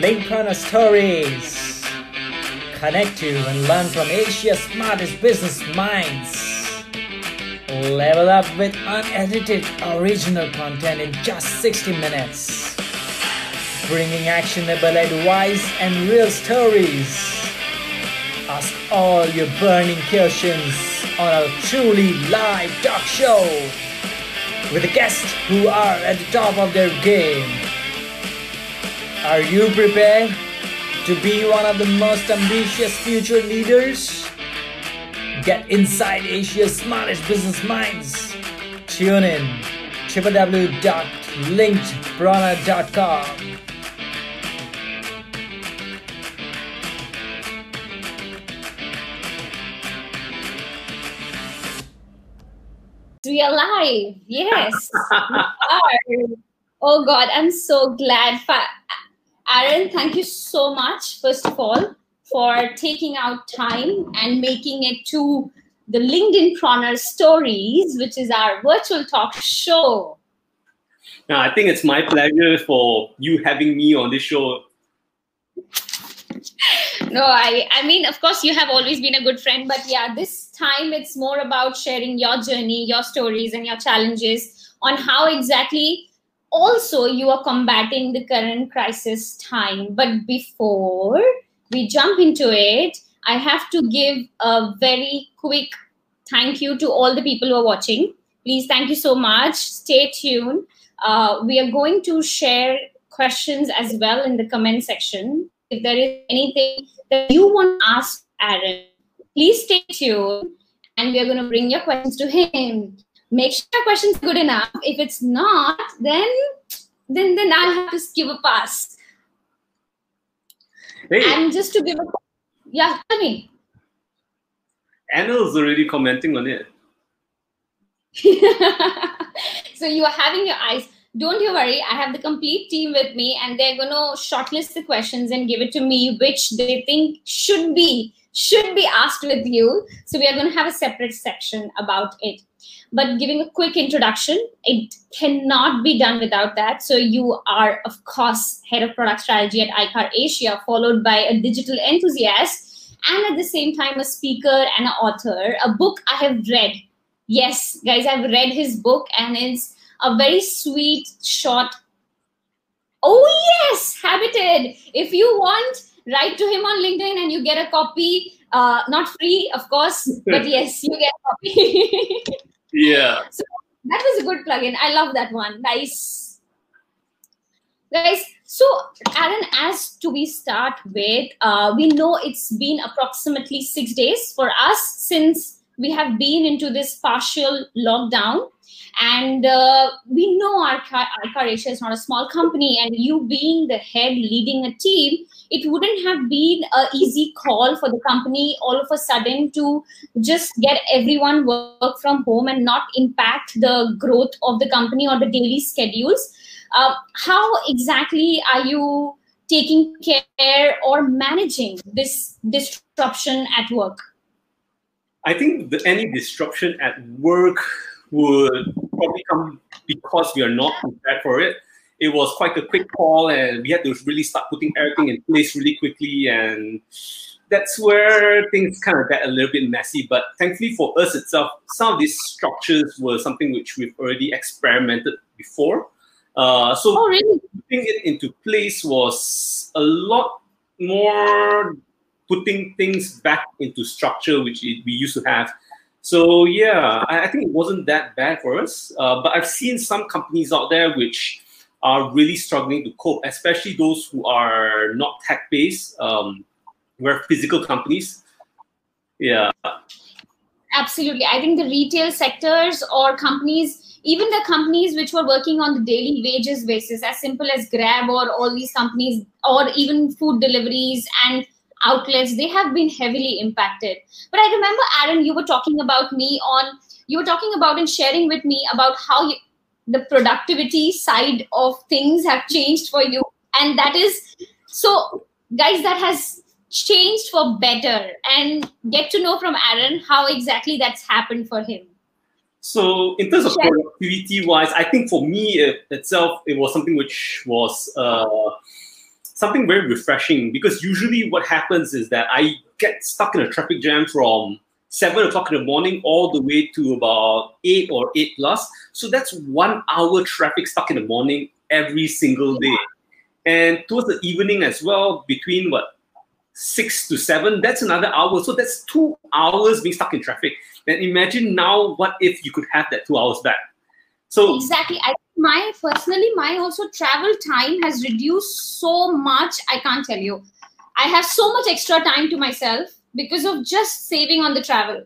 Linkpreneur Stories. Connect to and learn from Asia's smartest business minds. Level up with unedited original content in just 60 minutes. Bringing actionable advice and real stories. Ask all your burning questions on our truly live talk show with the guests who are at the top of their game. Are you prepared to be one of the most ambitious future leaders? Get inside Asia's smartest business minds. Tune in www.linkedprana.com. We are live. Yes. we are. Oh God, I'm so glad. Aaron, thank you so much, first of all, for taking out time and making it to the LinkedIn Preneur Stories, which is our virtual talk show. Now, I think it's my pleasure for you having me on this show. No, I, I mean, of course, you have always been a good friend, but yeah, this time it's more about sharing your journey, your stories, and your challenges on how exactly also you are combating the current crisis time. But before we jump into it, I have to give a very quick thank you to all the people who are watching. Please, thank you so much. Stay tuned. Uh, we are going to share questions as well in the comment section. If there is anything that you want to ask Aaron, please stay tuned and we are going to bring your questions to him. Make sure your question's good enough. If it's not, then then then I'll have to give a pass. Hey. And just to give a yeah, tell me. Anil's already commenting on it. so you are having your eyes. Don't you worry. I have the complete team with me, and they're going to shortlist the questions and give it to me, which they think should be should be asked with you. So we are going to have a separate section about it. But giving a quick introduction, it cannot be done without that. So you are, of course, head of product strategy at iCar Asia, followed by a digital enthusiast, and at the same time a speaker and an author. A book I have read. Yes, guys, I've read his book, and it's a very sweet, short. Oh yes, Habited. If you want write to him on LinkedIn and you get a copy. Uh, not free, of course, but yes, you get a copy. yeah. So that was a good plugin. I love that one. Nice. Guys, so Aaron, as to we start with, uh, we know it's been approximately six days for us since we have been into this partial lockdown and uh, we know our iCar Asia is not a small company, and you being the head leading a team, it wouldn't have been an easy call for the company all of a sudden to just get everyone work from home and not impact the growth of the company or the daily schedules. Uh, how exactly are you taking care or managing this disruption at work? I think the, any disruption at work would probably come because we are not prepared for it. It was quite a quick call, and we had to really start putting everything in place really quickly. And that's where things kind of got a little bit messy. But thankfully for us itself, some of these structures were something which we've already experimented before. Uh, so oh, really? putting it into place was a lot more putting things back into structure, which we used to have. So yeah, I, I think it wasn't that bad for us. Uh, but I've seen some companies out there which are really struggling to cope, especially those who are not tech based. Um, we're physical companies. Yeah. Absolutely. I think the retail sectors or companies, even the companies which were working on the daily wages basis, as simple as Grab or all these companies, or even food deliveries and outlets they have been heavily impacted. But i remember aaron you were talking about me on you were talking about and sharing with me about how you, the productivity side of things have changed for you. And that is so guys that has changed for better. And get to know from aaron how exactly that's happened for him. So in terms of productivity wise, I think for me it, itself, it was something which was uh, something very refreshing because usually what happens is that I get stuck in a traffic jam from seven o'clock in the morning all the way to about eight or eight plus. So that's one hour traffic stuck in the morning every single day. And towards the evening as well, between what six to seven, that's another hour. So that's two hours being stuck in traffic. And imagine now what if you could have that two hours back. So exactly. I my personally my also travel time has reduced so much. I can't tell you. I have so much extra time to myself because of just saving on the travel.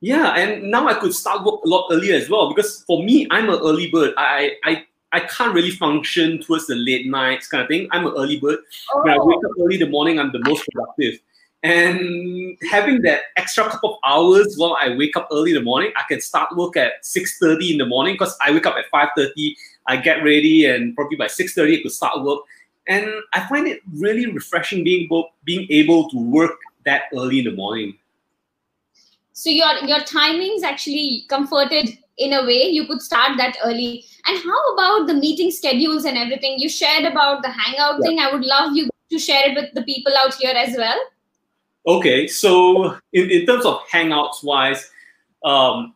Yeah, and now I could start work a lot earlier as well because for me, I'm an early bird. I I I can't really function towards the late nights kind of thing. I'm an early bird. Oh. When I oh. wake up early in the morning, I'm the most productive. And having that extra couple of hours while I wake up early in the morning, I can start work at 6.30 in the morning because I wake up at 5.30, I get ready, and probably by 6.30 I could start work. And I find it really refreshing being able, being able to work that early in the morning. So your your timings actually comforted in a way you could start that early. And how about the meeting schedules and everything? You shared about the hangout yeah. thing. I would love you to share it with the people out here as well. Okay, so in, in terms of hangouts wise, um,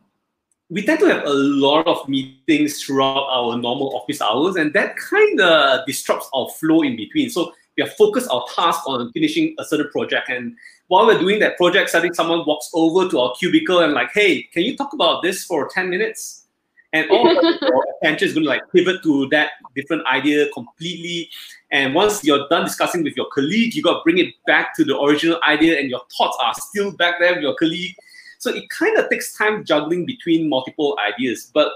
we tend to have a lot of meetings throughout our normal office hours, and that kind of disrupts our flow in between. So we have focused our task on finishing a certain project, and while we're doing that project, suddenly someone walks over to our cubicle and like, "Hey, can you talk about this for ten minutes?" And all your attention is going to like pivot to that different idea completely and once you're done discussing with your colleague, you got to bring it back to the original idea, and your thoughts are still back there with your colleague. So it kind of takes time juggling between multiple ideas. But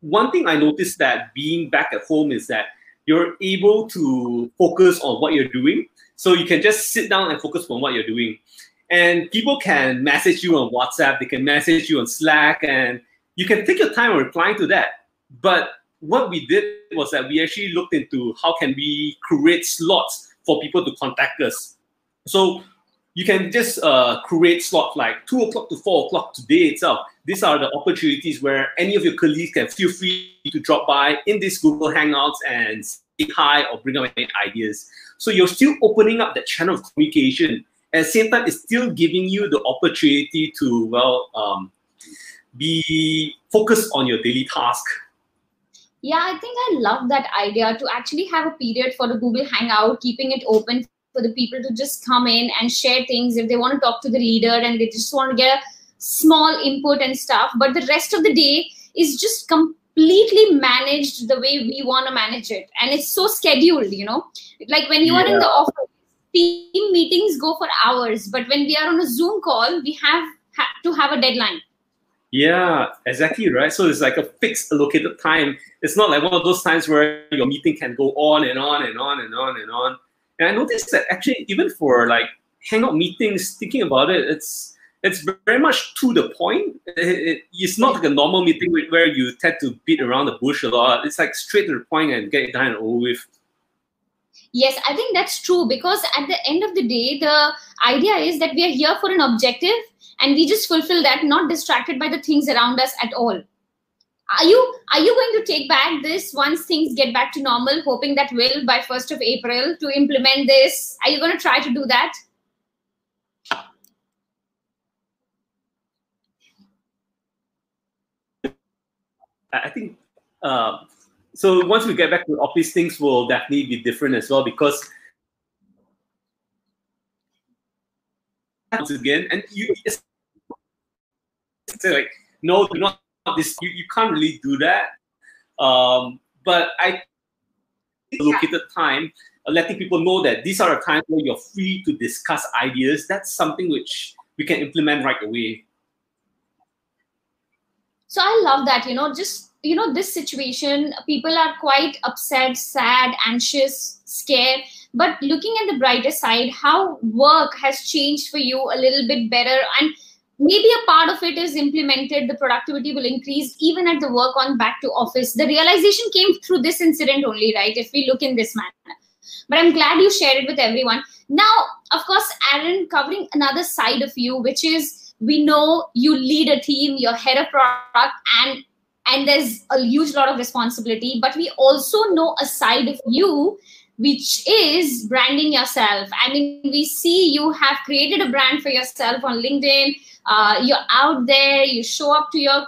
one thing I noticed that being back at home is that you're able to focus on what you're doing. So you can just sit down and focus on what you're doing. And people can message you on WhatsApp, they can message you on Slack, and you can take your time replying to that. But what we did was that we actually looked into how can we create slots for people to contact us. So you can just uh, create slots like two o'clock to four o'clock today itself. These are the opportunities where any of your colleagues can feel free to drop by in this Google Hangouts and say hi or bring up any ideas. So you're still opening up that channel of communication. At the same time, it's still giving you the opportunity to well um, be focused on your daily task yeah, I think I love that idea to actually have a period for the Google Hangout, keeping it open for the people to just come in and share things if they want to talk to the leader and they just want to get a small input and stuff. But the rest of the day is just completely managed the way we want to manage it. And it's so scheduled, you know, like when you yeah. are in the office, team meetings go for hours. But when we are on a Zoom call, we have to have a deadline yeah, exactly right. So it's like a fixed allocated time. It's not like one of those times where your meeting can go on and on and on and on and on. And I noticed that actually, even for like hangout meetings, thinking about it, it's it's very much to the point. It, it, it's not like a normal meeting where you tend to beat around the bush a lot. It's like straight to the point and get it done and over with. Yes, I think that's true because at the end of the day, the idea is that we are here for an objective and we just fulfill that not distracted by the things around us at all. Are you are you going to take back this once things get back to normal hoping that will by 1st of april to implement this? Are you going to try to do that? I think uh, so once we get back to office things will definitely be different as well because once again and you say like, no, do not this. You, you can't really do that. Um, but I allocated time, letting people know that these are the times where you're free to discuss ideas. That's something which we can implement right away. So I love that. You know, just you know, this situation, people are quite upset, sad, anxious, scared. But looking at the brighter side, how work has changed for you a little bit better and maybe a part of it is implemented the productivity will increase even at the work on back to office. The realization came through this incident only right? If we look in this manner. But i'm glad you shared it with everyone. Now of course aaron covering another side of you which is we know you lead a team you're head of product and and there's a huge lot of responsibility but we also know a side of you which is branding yourself i mean we see you have created a brand for yourself on linkedin uh, you're out there you show up to your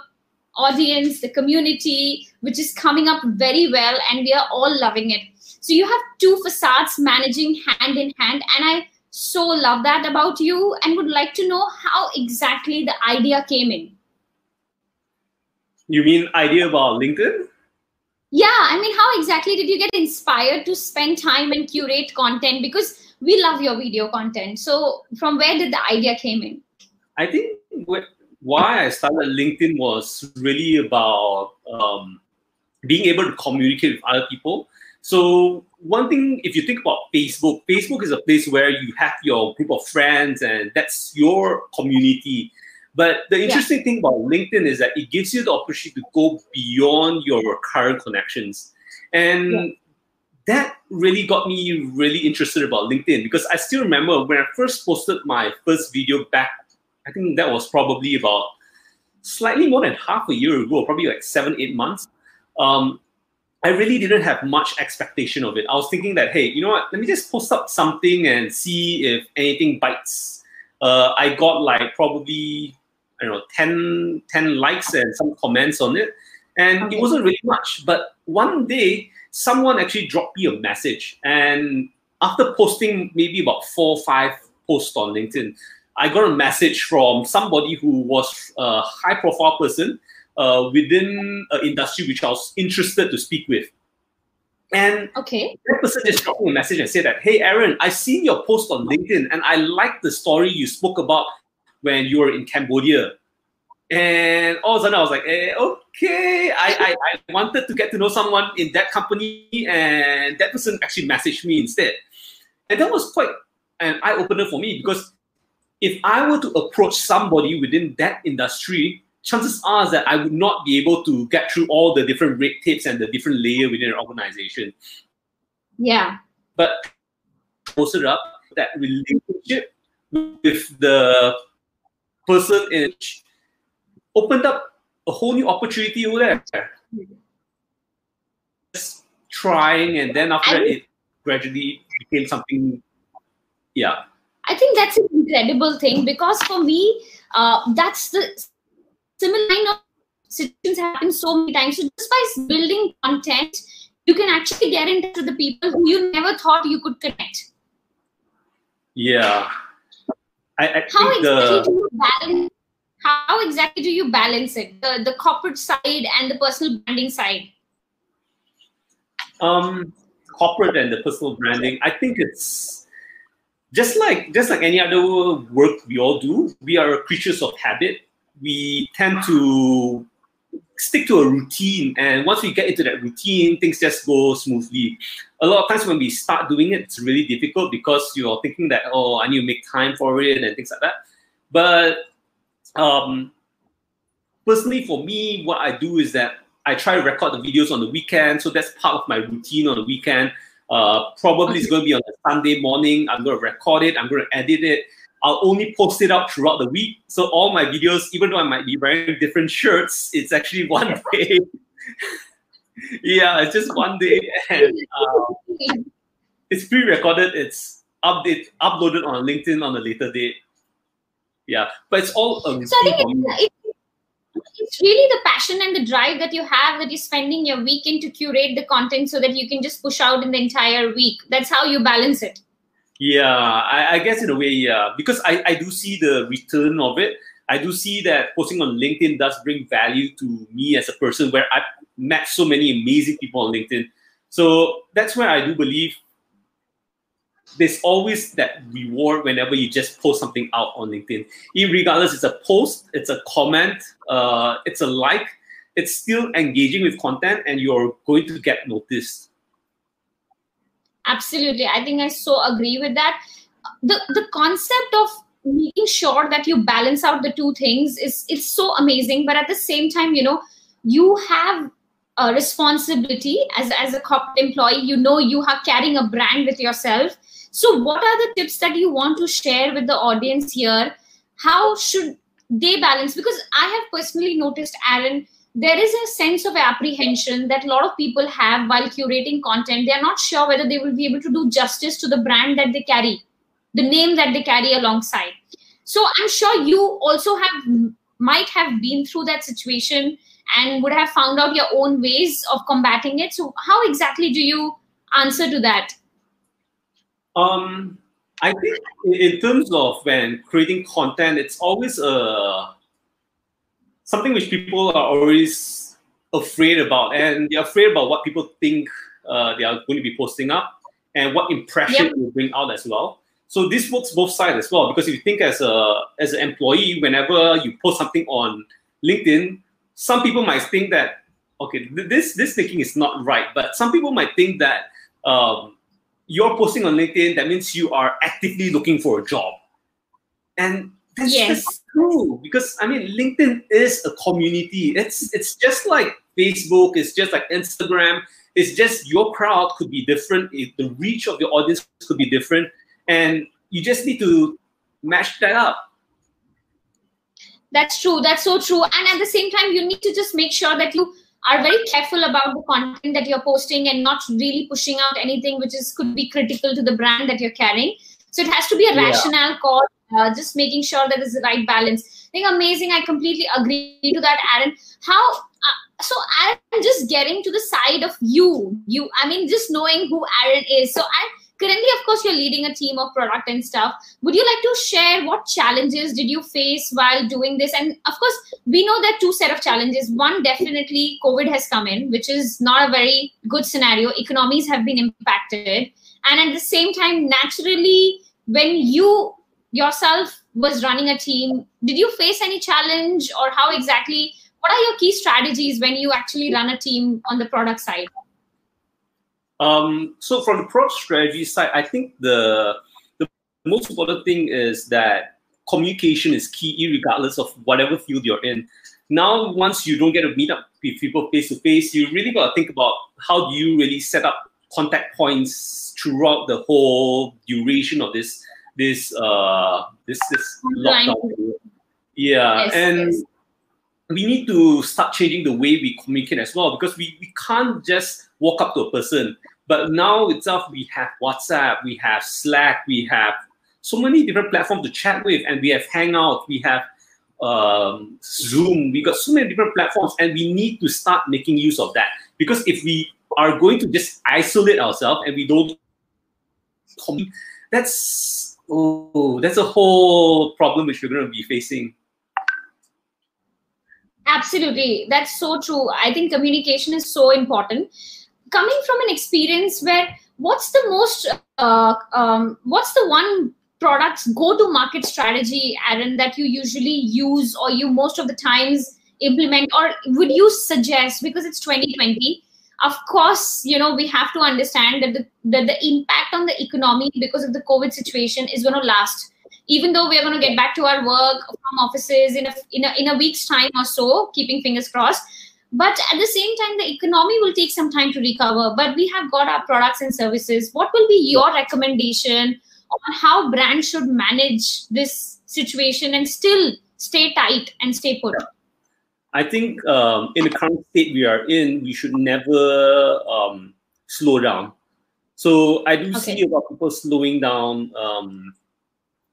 audience the community which is coming up very well and we are all loving it so you have two facades managing hand in hand and i so love that about you and would like to know how exactly the idea came in. You mean idea about LinkedIn? Yeah, I mean, how exactly did you get inspired to spend time and curate content? Because we love your video content. So, from where did the idea came in? I think why I started LinkedIn was really about um, being able to communicate with other people. So one thing, if you think about Facebook, Facebook is a place where you have your group of friends and that's your community. But the interesting yeah. thing about LinkedIn is that it gives you the opportunity to go beyond your current connections. And yeah. that really got me really interested about LinkedIn because I still remember when I first posted my first video back, I think that was probably about slightly more than half a year ago, probably like seven, eight months. Um, I really didn't have much expectation of it. I was thinking that, hey, you know what? Let me just post up something and see if anything bites. Uh, I got like probably, I don't know, 10, 10 likes and some comments on it. And okay. it wasn't really much. But one day, someone actually dropped me a message. And after posting maybe about four or five posts on LinkedIn, I got a message from somebody who was a high profile person uh, within an industry which I was interested to speak with. And okay. that person just dropped me a message and said that, hey, Aaron, I seen your post on LinkedIn and I like the story you spoke about when you were in Cambodia. And all of a sudden I was like, eh, okay, I, I, I wanted to get to know someone in that company and that person actually messaged me instead. And that was quite an eye opener for me because if I were to approach somebody within that industry, chances are that I would not be able to get through all the different red tapes and the different layer within an organization. Yeah. But posted up that relationship with the person in opened up a whole new opportunity over there. Just trying and then after that it gradually became something yeah. I think that's an incredible thing because for me, uh, that's the similar kind of situations happen so many times. So just by building content, you can actually get into the people who you never thought you could connect. Yeah. I, I how exactly the... do you balance how exactly do you balance it? The the corporate side and the personal branding side? Um corporate and the personal branding, I think it's just like just like any other work we all do, we are creatures of habit we tend to stick to a routine and once we get into that routine things just go smoothly a lot of times when we start doing it it's really difficult because you're thinking that oh i need to make time for it and things like that. But um, personally for me what i do is that i try to record the videos on the weekend. So that's part of my routine on the weekend. Uh, probably it's going to be on a sunday morning. I'm going to record it. I'm going to edit it. I'll only post it out throughout the week. So all my videos, even though I might be wearing different shirts, it's actually one day. Yeah, it's just one day, and uh, it's pre-recorded. It's update uploaded on LinkedIn on a later date. Yeah, but it's all a so I think it's, it's really the passion and the drive that you have that you're spending your weekend to curate the content so that you can just push out in the entire week. That's how you balance it. Yeah, I, I, guess in a way, yeah, because I, I do see the return of it. I do see that posting on LinkedIn does bring value to me as a person where I've met so many amazing people on LinkedIn. So that's where I do believe there's always that reward whenever you just post something out on LinkedIn. Regardless, it's a post, it's a comment, uh, it's a like, it's still engaging with content and you're going to get noticed absolutely i think i so agree with that the the concept of making sure that you balance out the two things is is so amazing but at the same time you know you have a responsibility. As as a corporate employee you know you are carrying a brand with yourself. So what are the tips that you want to share with the audience here? How should they balance? Because i have personally noticed aaron there is a sense of apprehension that a lot of people have while curating content. They are not sure whether they will be able to do justice to the brand that they carry the name that they carry alongside. So i'm sure you also have might have been through that situation and would have found out your own ways of combating it so how exactly do you answer to that um I think in terms of when creating content, it's always a uh, something which people are always afraid about, and they're afraid about what people think uh, they are going to be posting up and what impression yep. it will bring out as well. So this works both sides as well because if you think as a as an employee, whenever you post something on LinkedIn, some people might think that okay, this this thinking is not right, but some people might think that um, you're posting on LinkedIn, that means you are actively looking for a job. And that's, yes. that's true because I mean LinkedIn is a community. It's it's just like Facebook, it's just like Instagram. It's just your crowd could be different, the reach of your audience could be different, and you just need to match that up. That's true. That's so true. And at the same time, you need to just make sure that you are very careful about the content that you're posting and not really pushing out anything which is could be critical to the brand that you're carrying. So it has to be a yeah. rational call, uh, just making sure that there's the right balance. I think amazing. I completely agree to that, Aaron. How uh, so? Aaron, just getting to the side of you. You, I mean, just knowing who Aaron is. So I currently of course you're leading a team of product and stuff. Would you like to share what challenges did you face while doing this? And of course we know there are two set of challenges. One definitely covid has come in which is not a very good scenario. Economies have been impacted. And at the same time naturally when you yourself was running a team did you face any challenge or how exactly what are your key strategies when you actually run a team on the product side um, so from the product strategy side, I think the the most important thing is that communication is key, regardless of whatever field you're in. Now, once you don't get to meet up with people face to face, you really got to think about how do you really set up contact points throughout the whole duration of this this uh this this lockdown. Yeah, yes, and yes. we need to start changing the way we communicate as well because we, we can't just walk up to a person but now itself, we have WhatsApp, we have Slack, we have so many different platforms to chat with, and we have Hangout, we have um, Zoom, we got so many different platforms, and we need to start making use of that. Because if we are going to just isolate ourselves and we don't, that's oh, that's a whole problem which we're going to be facing. Absolutely, that's so true. I think communication is so important coming from an experience where what's the most uh, um, what's the one product's go to market strategy aaron that you usually use or you most of the times implement or would you suggest? Because it's 2020 of course you know we have to understand that the, that the impact on the economy because of the covid situation is going to last. Even though we're going to get back to our work from offices in a, in a in a week's time or so keeping fingers crossed but at the same time the economy will take some time to recover. But we have got our products and services. What will be your recommendation on how brands should manage this situation and still stay tight and stay put? I think um, in the current state we are in we should never um, slow down. So i do okay. see a lot of people slowing down um,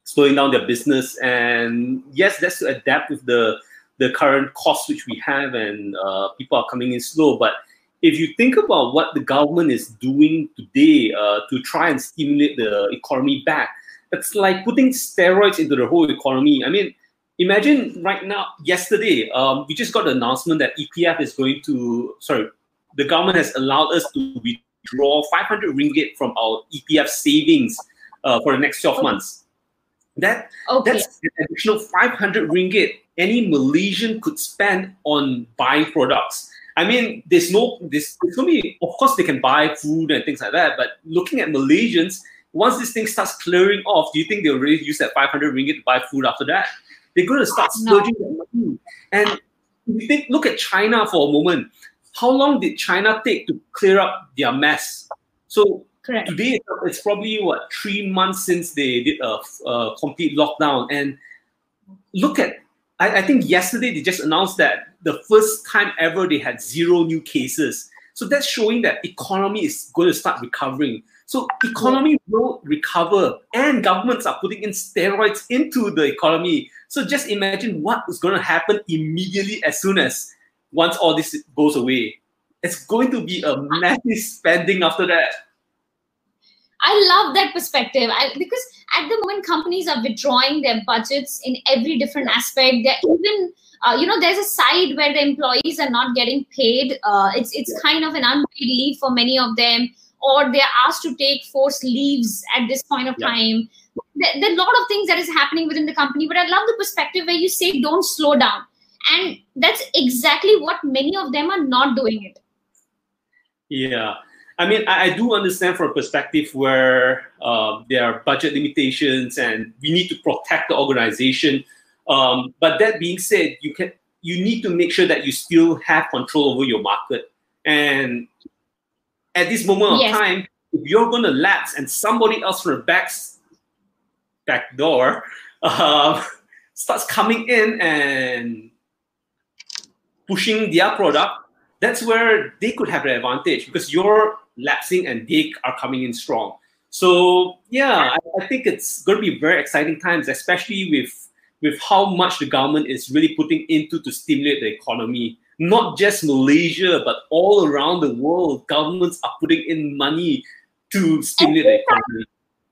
slowing down their business. And yes that's to adapt with the the current costs which we have and uh, people are coming in slow. But if you think about what the government is doing today uh, to try and stimulate the economy back, it's like putting steroids into the whole economy. I mean, imagine right now, yesterday, um, we just got the announcement that EPF is going to, sorry, the government has allowed us to withdraw 500 ringgit from our EPF savings uh, for the next 12 months. That okay. that's an additional 500 ringgit any Malaysian could spend on buying products. I mean, there's no this there's no of course they can buy food and things like that, but looking at Malaysians, once this thing starts clearing off, do you think they'll really use that 500 ringgit to buy food after that? They're going to start splurging no. money. And if you think, look at China for a moment. How long did China take to clear up their mess? So Correct. today it's probably what three months since they did a, a complete lockdown, and look at I, I, think yesterday they just announced that the first time ever they had zero new cases. So that's showing that economy is going to start recovering. So economy will recover, and governments are putting in steroids into the economy. So just imagine what is going to happen immediately as soon as once all this goes away. It's going to be a massive spending after that. I love that perspective I, because at the moment companies are withdrawing their budgets in every different aspect. They're even uh, you know there's a side where the employees are not getting paid. Uh, it's it's yeah. kind of an unpaid leave for many of them or they're asked to take forced leaves at this point of yeah. time. There, there, are a lot of things that is happening within the company, but I love the perspective where you say don't slow down. And that's exactly what many of them are not doing it. Yeah. I mean, I, I do understand from a perspective where uh, there are budget limitations and we need to protect the organization. Um, but that being said, you can you need to make sure that you still have control over your market. And at this moment yes. of time, if you're going to lapse and somebody else from the back, back door uh, starts coming in and pushing their product, that's where they could have an advantage because you're lapsing and they are coming in strong. So yeah, I, I think it's going to be very exciting times, especially with with how much the government is really putting into to stimulate the economy not just Malaysia, but all around the world, governments are putting in money to stimulate the economy.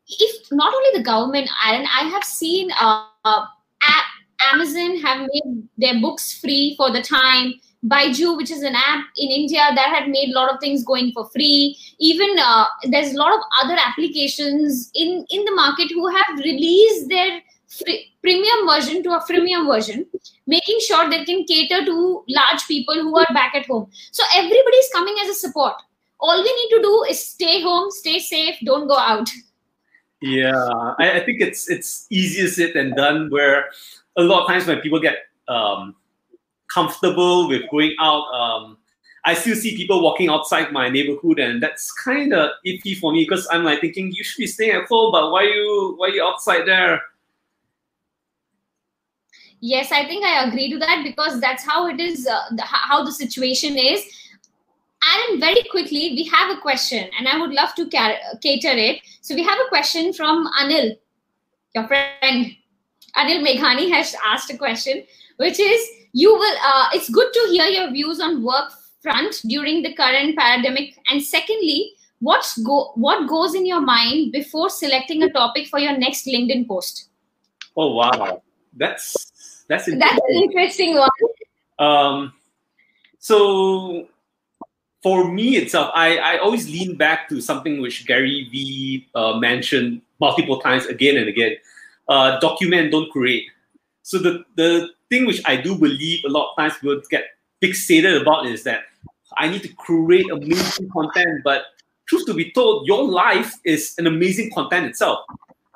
If not only the government, and I have seen uh, uh, Amazon have made their books free for the time. Byju, which is an app in India that had made a lot of things going for free. Even uh, there's a lot of other applications in in the market who have released their free, premium version to a freemium version, making sure they can cater to large people who are back at home. So everybody's coming as a support. All we need to do is stay home, stay safe, don't go out. Yeah, I, I think it's it's easier said than done. Where a lot of times when people get um, comfortable with going out, um, I still see people walking outside my neighborhood, and that's kind of iffy for me because I'm like thinking you should be staying at home, but why you why you outside there? yes i think i agree to that because that's how it is uh, the, how the situation is. Aaron, very quickly we have a question and i would love to cater it. So we have a question from anil your friend. Anil meghani has asked a question which is you will uh, it's good to hear your views on work front during the current pandemic and secondly what's go what goes in your mind before selecting a topic for your next linkedin post oh wow that's that's that's an interesting one. Um, so for me itself, I, I always lean back to something which Gary Vee uh, mentioned multiple times again and again. Uh, document, don't create. So the, the thing which I do believe a lot of times people get fixated about is that I need to create amazing content, but truth to be told, your life is an amazing content itself.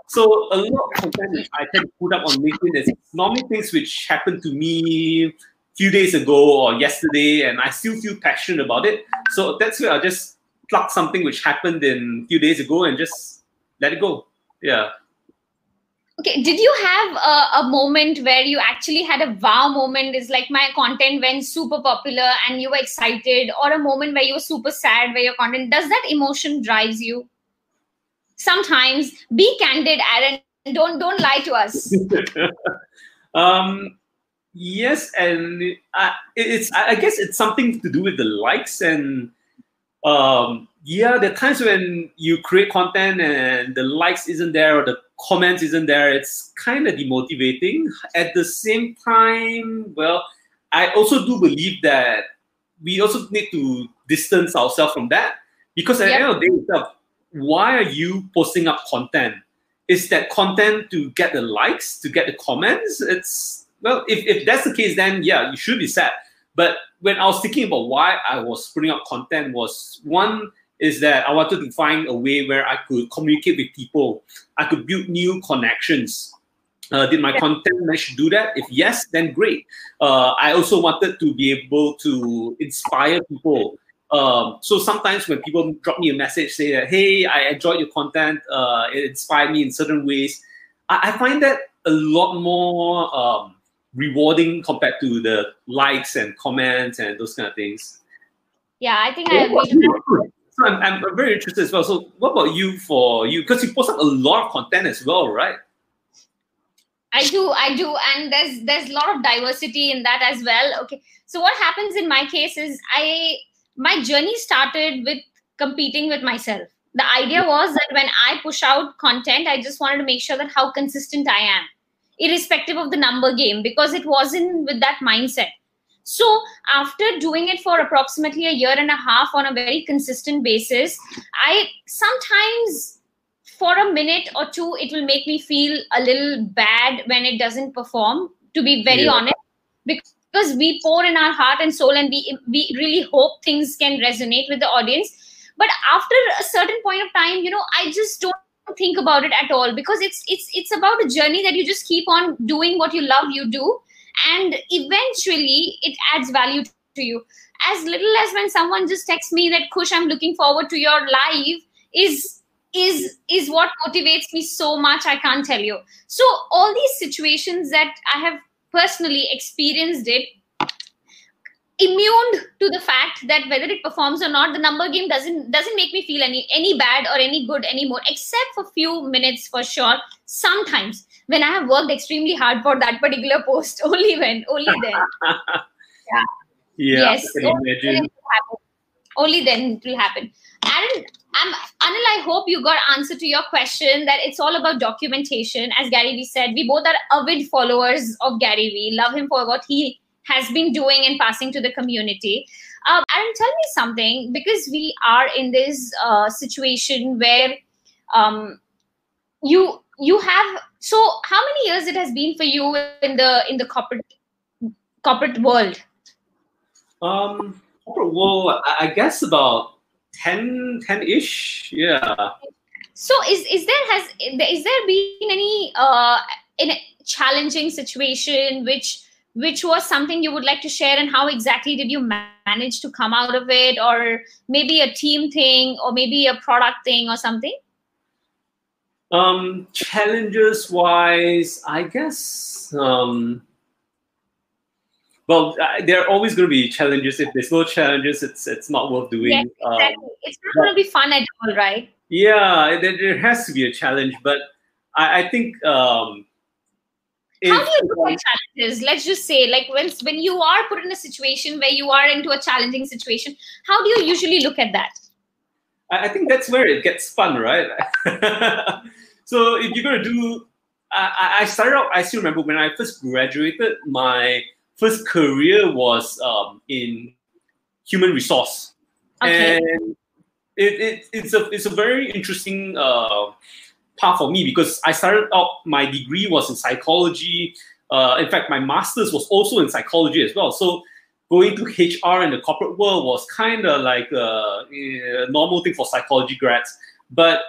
So a lot of content I tend to put up on LinkedIn is normally things which happened to me a few days ago or yesterday, and I still feel passionate about it. So that's where I just pluck something which happened in a few days ago and just let it go. Yeah. Okay, did you have a, a, moment where you actually had a wow moment? Is like my content went super popular and you were excited, or a moment where you were super sad where your content does that emotion drives you? sometimes be candid aaron don't don't lie to us um yes and I, it's i guess it's something to do with the likes and um yeah there are times when you create content and the likes isn't there or the comments isn't there it's kind of demotivating at the same time well i also do believe that we also need to distance ourselves from that because at yep. the end of the day why are you posting up content? Is that content to get the likes, to get the comments? It's well, if, if that's the case, then yeah, you should be sad. But when I was thinking about why I was putting up content was one is that I wanted to find a way where I could communicate with people. I could build new connections. Uh, did my content manage to do that? If yes, then great. Uh, I also wanted to be able to inspire people um, so sometimes when people drop me a message, say that, hey, I enjoyed your content, uh, it inspired me in certain ways, I, I find that a lot more um, rewarding compared to the likes and comments and those kind of things. Yeah, I think I agree. So I'm, I'm very interested as well. So what about you for you? Because you post up a lot of content as well, right? I do, I do, and there's there's a lot of diversity in that as well. Okay, so what happens in my case is I my journey started with competing with myself. The idea was that when I push out content, I just wanted to make sure that how consistent I am, irrespective of the number game, because it wasn't with that mindset. So after doing it for approximately a year and a half on a very consistent basis, I sometimes for a minute or two it will make me feel a little bad when it doesn't perform to be very yeah. honest because we pour in our heart and soul and we we really hope things can resonate with the audience but after a certain point of time you know i just don't think about it at all because it's it's it's about a journey that you just keep on doing what you love you do and eventually it adds value to you. As little as when someone just texts me that kush i'm looking forward to your live is is is what motivates me so much i can't tell you. So all these situations that i have personally experienced it immune to the fact that whether it performs or not the number game doesn't doesn't make me feel any any bad or any good anymore except for few minutes for sure. Sometimes when i have worked extremely hard for that particular post only when only then. Yeah yeah yes only then, only then it will happen. And I'm, Anil, I hope you got answer to your question that it's all about documentation. As Gary Vee said, we both are avid followers of Gary Vee. Love him for what he has been doing and passing to the community. Um, and tell me something because we are in this uh, situation where um, you you have so how many years it has been for you in the in the corporate corporate world um corporate world i guess about 10 10ish yeah so is is there has is there been any uh in a challenging situation which which was something you would like to share and how exactly did you manage to come out of it or maybe a team thing or maybe a product thing or something um challenges wise i guess um well, uh, there are always going to be challenges. If there's no challenges, it's it's not worth doing. Yeah, exactly. Um, it's not going to be fun at all, right? Yeah, there, there has to be a challenge, but I, I think. Um, how do you look at challenges? Let's just say, like when when you are put in a situation where you are into a challenging situation, how do you usually look at that? I, I think that's where it gets fun, right? so if you're gonna do, I, I started out. I still remember when I first graduated, my first career was um, in human resource, okay. and it, it, it's a it's a very interesting uh, path for me because I started out my degree was in psychology. Uh, in fact, my master's was also in psychology as well. So going to HR in the corporate world was kind of like a, a, normal thing for psychology grads. But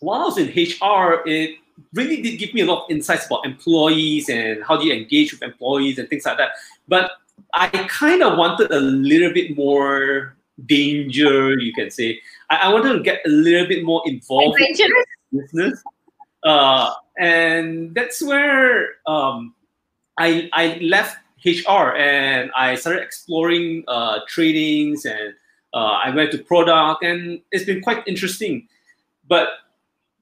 while I was in HR, it really did give me a lot of insights about employees and how do you engage with employees and things like that. But I kind of wanted a little bit more danger, you can say. I, I wanted to get a little bit more involved in business. Uh, and that's where um, I, I left HR and I started exploring uh, trainings and uh, I went to product and it's been quite interesting. But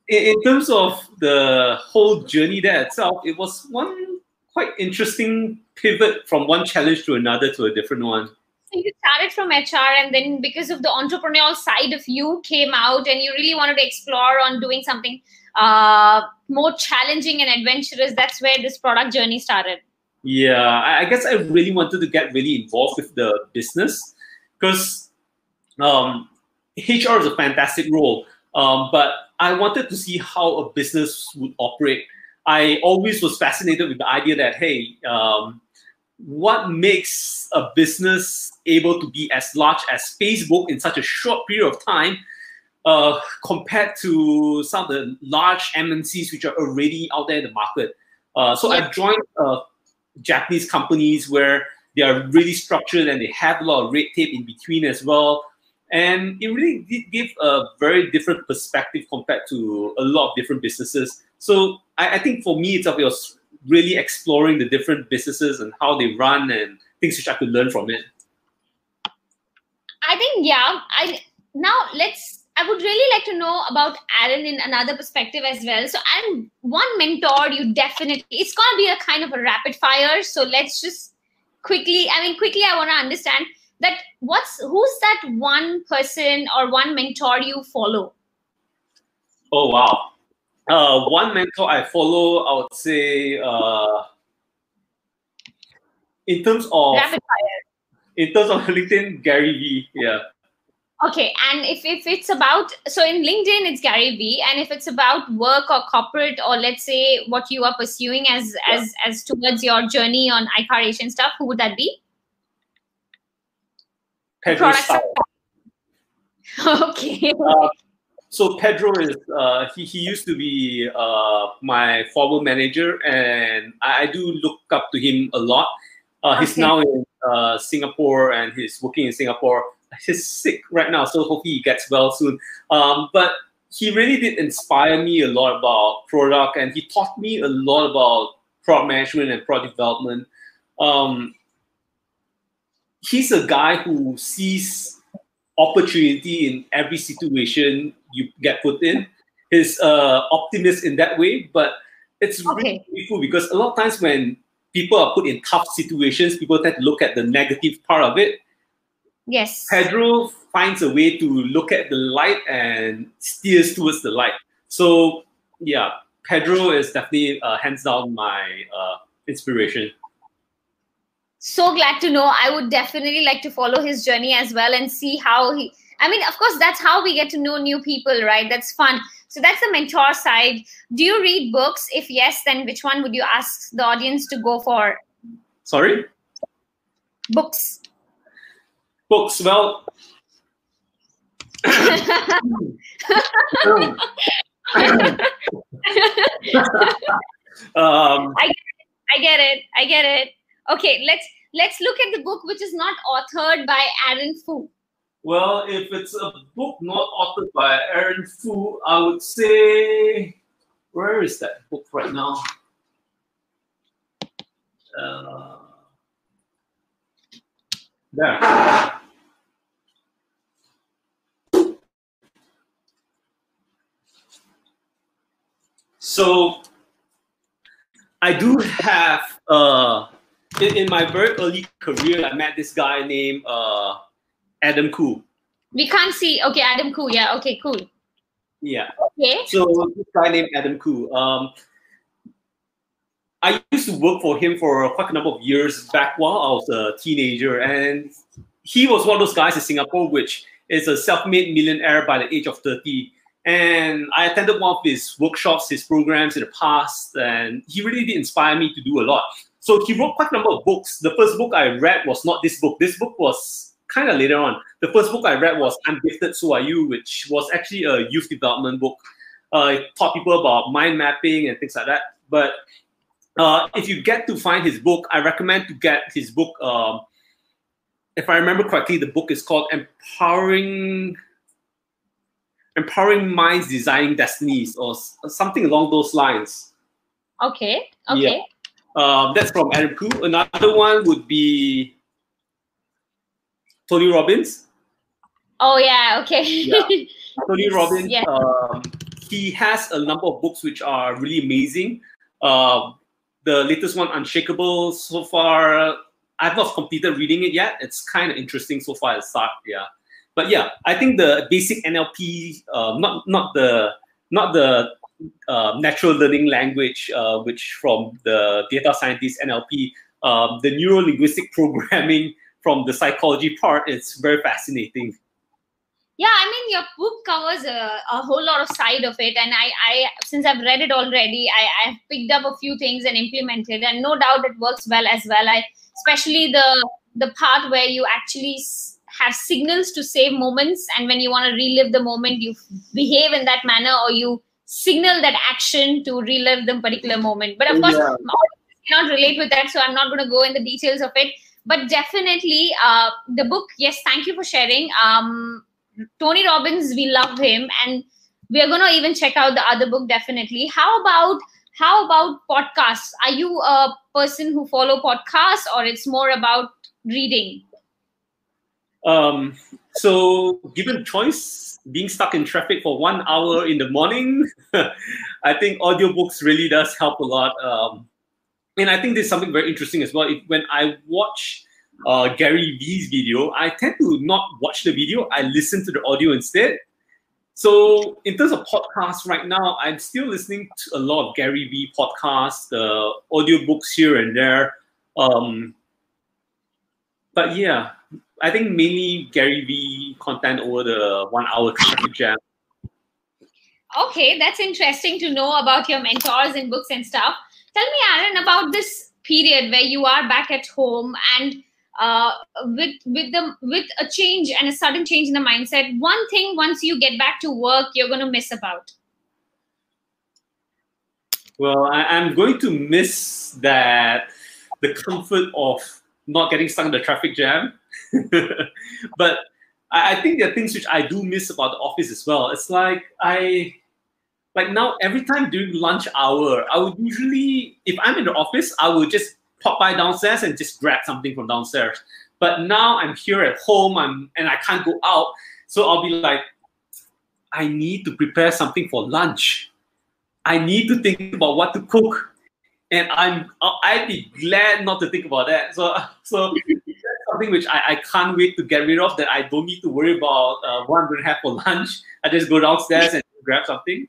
in terms of the whole journey there itself, it was one quite interesting pivot from one challenge to another to a different one. So you started from HR, and then because of the entrepreneurial side of you came out, and you really wanted to explore on doing something uh, more challenging and adventurous. That's where this product journey started. Yeah, I guess I really wanted to get really involved with the business because um, HR is a fantastic role, um, but I wanted to see how a business would operate. I always was fascinated with the idea that, hey, um, what makes a business able to be as large as Facebook in such a short period of time uh, compared to some of the large MNCs which are already out there in the market? Uh, so yeah. I joined uh, Japanese companies where they are really structured and they have a lot of red tape in between as well and it really did give a very different perspective compared to a lot of different businesses. So I, I think for me, it's it was really exploring the different businesses and how they run and things which I could learn from it. I think yeah. I now let's. I would really like to know about Aaron in another perspective as well. So, and one mentor you definitely. It's gonna be a kind of a rapid fire. So let's just quickly. I mean, quickly. I want to understand that what's who's that one person or one mentor you follow. Oh wow. Uh, one mentor I follow, I would say, uh, in terms of in terms of LinkedIn, Gary Vee. Yeah. Okay, and if, if it's about so in LinkedIn it's Gary Vee, and if it's about work or corporate or let's say what you are pursuing as Yeah. as as towards your journey on iCar Asian stuff, who would that be? Pedro okay. Uh, so Pedro is uh, he, he used to be uh, my former manager, and I, I do look up to him a lot. Uh, he's Okay. now in uh, Singapore and he's working in Singapore. He's sick right now, so hopefully he gets well soon. Um, but he really did inspire me a lot about product, and he taught me a lot about product management and product development. Um, he's a guy who sees opportunity in every situation you get put in. He's uh, optimist in that way, but it's really beautiful because a lot of times when people are put in tough situations, people tend to look at the negative part of it. Yes. Pedro finds a way to look at the light and steers towards the light. So yeah, Pedro is definitely uh, hands down my uh, inspiration. so glad to know. I would definitely like to follow his journey as well and see how he. I mean, of course, that's how we get to know new people, right? That's fun. So that's the mentor side. Do you read books? If yes, then which one would you ask the audience to go for? Sorry, Books. books. Well, um, I get it. I get it. Okay, let's let's look at the book which is not authored by Aaron Fu. Well, if it's a book not authored by Aaron Fu, I would say, where is that book right now? Uh, there. So, I do have, uh, in, in my very early career, I met this guy named uh, Adam Khoo. We can't see. Okay, Adam Khoo. Yeah. Okay. Cool. Yeah. Okay. So this guy named Adam Khoo. Um, I used to work for him for quite a number of years back while I was a teenager, and he was one of those guys in Singapore, which is a self-made millionaire by the age of 30. And I attended one of his workshops, his programs in the past, and he really did inspire me to do a lot. So he wrote quite a number of books. The first book I read was not this book. This book was kind of later on. The first book I read was I'm Gifted, So Are You, which was actually a youth development book. Uh, it taught people about mind mapping and things like that. But uh, if you get to find his book, I recommend to get his book. Um, if I remember correctly, the book is called Empowering Empowering Minds Designing Destinies or something along those lines. Okay. Okay. Um, that's from Adam Khoo. Another one would be Tony Robbins. Oh yeah. Okay. Yeah. Tony Robbins, Yeah. um, he has a number of books which are really amazing. Uh, the latest one, Unshakable, so far, I've not completed reading it yet. It's kind of interesting so far the start, yeah. But yeah, I think the basic NLP, uh, not not the not the uh, natural learning language, uh, which from the data scientist NLP, um, the neuro linguistic programming from the psychology part, it's very fascinating. yeah i mean your book covers a, a whole lot of side of it and i i since i've read it already i i've picked up a few things and implemented and no doubt it works well as well i especially the the part where you actually have signals to save moments and when you want to relive the moment you behave in that manner or you signal that action to relive the particular moment but of course Yeah. cannot relate with that so i'm not going to go in the details of it but definitely uh, the book yes thank you for sharing um, Tony Robbins, we love him, and we are going to even check out the other book definitely. How about how about podcasts? Are you a person who follow podcasts, or it's more about reading? Um, so, given choice, being stuck in traffic for one hour in the morning, I think audiobooks really does help a lot. Um, and I think there's something very interesting as well. If, when I watch uh, Gary Vee's video, I tend to not watch the video. I listen to the audio instead. So in terms of podcasts right now, I'm still listening to a lot of Gary Vee podcasts, the audiobooks here and there. Um, but yeah, I think mainly Gary Vee content over the one hour jam. Okay, that's interesting to know about your mentors and books and stuff. Tell me, Aaron, about this period where you are back at home and uh, with with the with a change and a sudden change in the mindset. One thing once you get back to work, you're going to miss about. Well, I, I'm going to miss that the comfort of not getting stuck in the traffic jam. but I, I think there are things which I do miss about the office as well. It's like I like now every time during lunch hour, I would usually, if I'm in the office, I would just pop by downstairs and just grab something from downstairs. But now I'm here at home, I'm and I can't go out, so I'll be like, I need to prepare something for lunch. I need to think about what to cook, and I'm I'd be glad not to think about that. So so that's something which I, I can't wait to get rid of. That I don't need to worry about uh, what I'm going to have for lunch. I just go downstairs and grab something.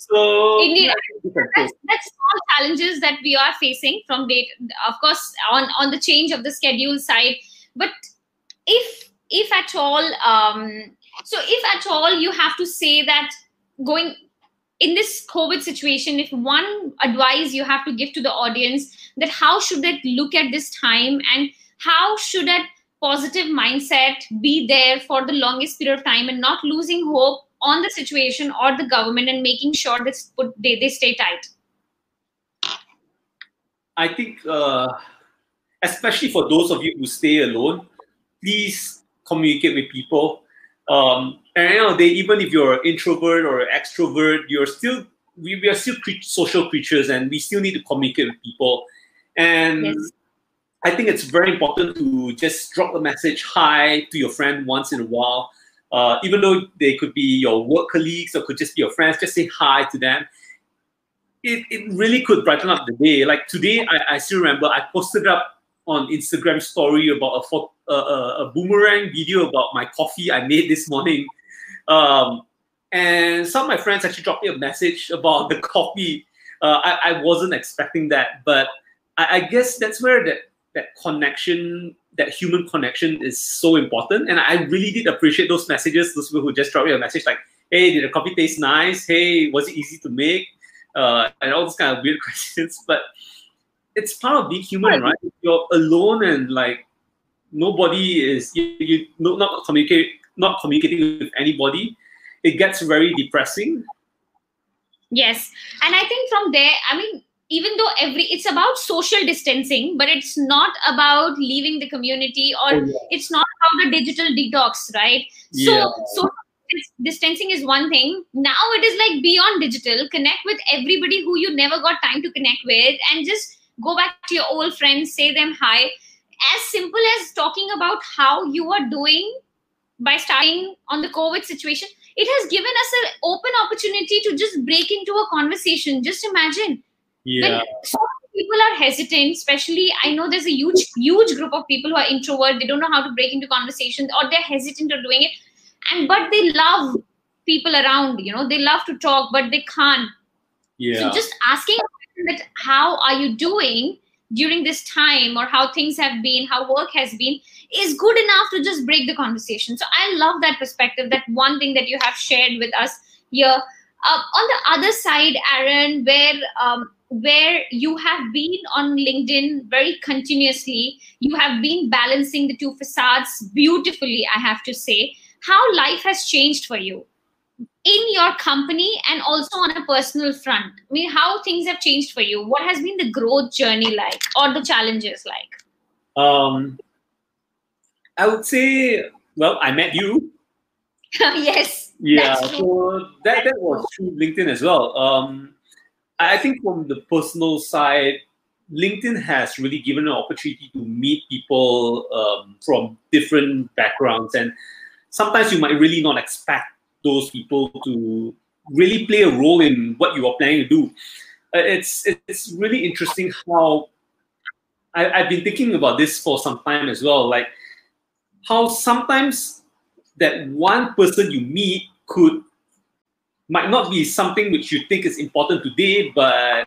So Indeed, that's, that's small challenges that we are facing from date, of course, on on the change of the schedule side. But if if at all, um, so if at all, you have to say that going in this COVID situation, if one advice you have to give to the audience that how should they look at this time and how should that positive mindset be there for the longest period of time and not losing hope on the situation or the government and making sure that put, they, they stay tight? I think, uh, especially for those of you who stay alone, please communicate with people. Um, and you know, they, even if you're an introvert or an extrovert, you're still we, we are still cre- social creatures, and we still need to communicate with people. And yes. I think it's very important to just drop a message hi to your friend once in a while uh, even though they could be your work colleagues or could just be your friends, just say hi to them. It, it really could brighten up the day. Like today, I, I still remember I posted up on Instagram story about a, a, a boomerang video about my coffee I made this morning. Um, and some of my friends actually dropped me a message about the coffee. Uh, I, I wasn't expecting that, but I, I guess that's where that, that connection that human connection is so important. And I really did appreciate those messages, those people who just dropped me a message like, hey, did the coffee taste nice? Hey, was it easy to make? Uh, and all those kind of weird questions. But it's part of being human, right? You're alone and like nobody is you, you not communicate not communicating with anybody. It gets very depressing. Yes. And I think from there, I mean, even though every it's about social distancing but it's not about leaving the community or oh, yeah. it's not about a digital detox right? Yeah. so social distancing is one thing. Now it is like beyond digital. Connect with everybody who you never got time to connect with and just go back to your old friends say them hi. As simple as talking about how you are doing by starting on the covid situation it has given us an open opportunity to just break into a conversation. Just imagine yeah. When so people are hesitant, especially I know there's a huge, huge group of people who are introvert. They don't know how to break into conversations, or they're hesitant of doing it. And but they love people around. You know, they love to talk, but they can't. Yeah. So just asking that, how are you doing during this time, or how things have been, how work has been, is good enough to just break the conversation. So I love that perspective. That one thing that you have shared with us here. Uh, on the other side, Aaron, where um, where you have been on LinkedIn very continuously. You have been balancing the two facades beautifully, I have to say. How life has changed for you in your company and also on a personal front. I mean, how things have changed for you. What has been the growth journey like or the challenges like? Um, I would say, well, I met you. yes. Yeah, so that, that was through LinkedIn as well. Um, I think from the personal side, LinkedIn has really given an opportunity to meet people um, from different backgrounds, and sometimes you might really not expect those people to really play a role in what you are planning to do. Uh, it's it's really interesting how I, I've been thinking about this for some time as well. Like how sometimes that one person you meet could might not be something which you think is important today, but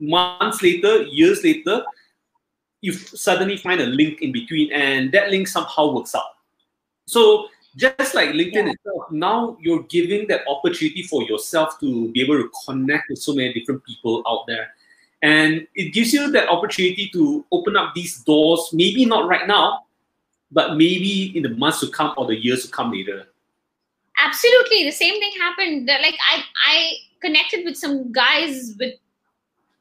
months later, years later, you suddenly find a link in between, and that link somehow works out. So just like LinkedIn yeah. itself, now you're giving that opportunity for yourself to be able to connect with so many different people out there. And it gives you that opportunity to open up these doors, maybe not right now, but maybe in the months to come or the years to come later. Absolutely. The same thing happened. Like I I connected with some guys with